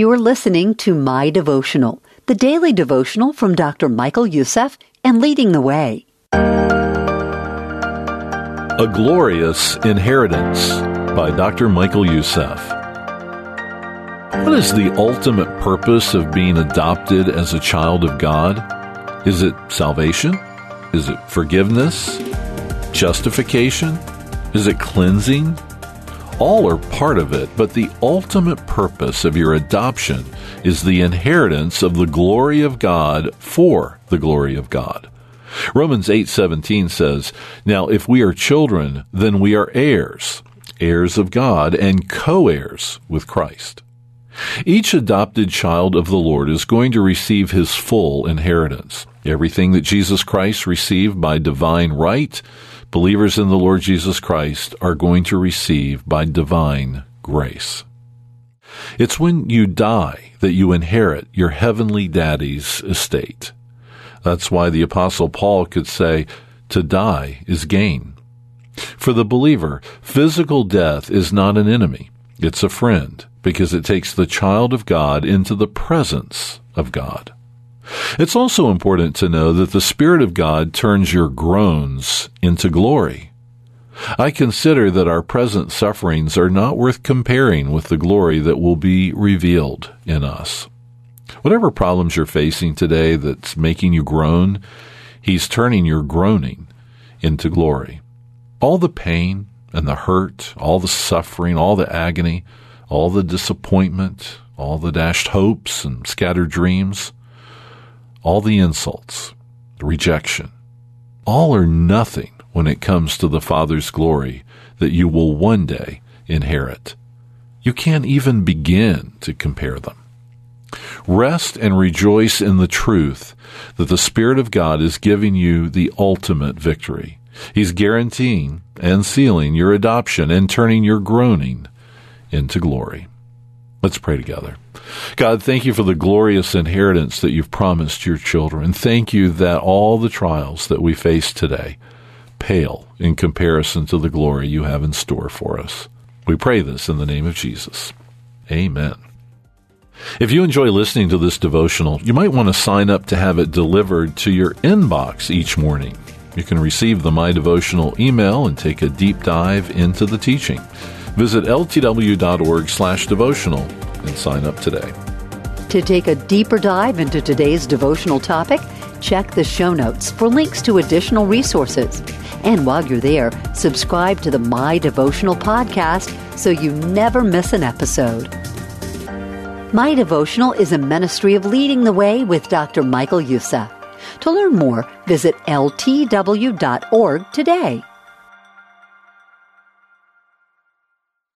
You are listening to My Devotional, the daily devotional from Dr. Michael Youssef and Leading the Way. A Glorious Inheritance by Dr. Michael Youssef. What is the ultimate purpose of being adopted as a child of God? Is it salvation? Is it forgiveness? Justification? Is it cleansing? All are part of it, but the ultimate purpose of your adoption is the inheritance of the glory of God for the glory of God. Romans 8:17 says, "Now if we are children, then we are heirs, heirs of God and co-heirs with Christ." Each adopted child of the Lord is going to receive his full inheritance. Everything that Jesus Christ received by divine right believers in the Lord Jesus Christ are going to receive by divine grace. It's when you die that you inherit your heavenly daddy's estate. That's why the apostle Paul could say, to die is gain. For the believer, physical death is not an enemy. It's a friend because it takes the child of God into the presence of God. It's also important to know that the Spirit of God turns your groans into glory. I consider that our present sufferings are not worth comparing with the glory that will be revealed in us. Whatever problems you're facing today that's making you groan, He's turning your groaning into glory. All the pain and the hurt, all the suffering, all the agony, all the disappointment, all the dashed hopes and scattered dreams, all the insults, the rejection, all or nothing when it comes to the Father's glory that you will one day inherit. You can't even begin to compare them. Rest and rejoice in the truth that the Spirit of God is giving you the ultimate victory. He's guaranteeing and sealing your adoption and turning your groaning into glory. Let's pray together. God, thank you for the glorious inheritance that you've promised your children. Thank you that all the trials that we face today pale in comparison to the glory you have in store for us. We pray this in the name of Jesus. Amen. If you enjoy listening to this devotional, you might want to sign up to have it delivered to your inbox each morning. You can receive the My Devotional email and take a deep dive into the teaching. Visit ltw.org slash devotional and sign up today. To take a deeper dive into today's devotional topic, check the show notes for links to additional resources. And while you're there, subscribe to the My Devotional podcast so you never miss an episode. My Devotional is a ministry of leading the way with Dr. Michael Youssef. To learn more, visit ltw.org today.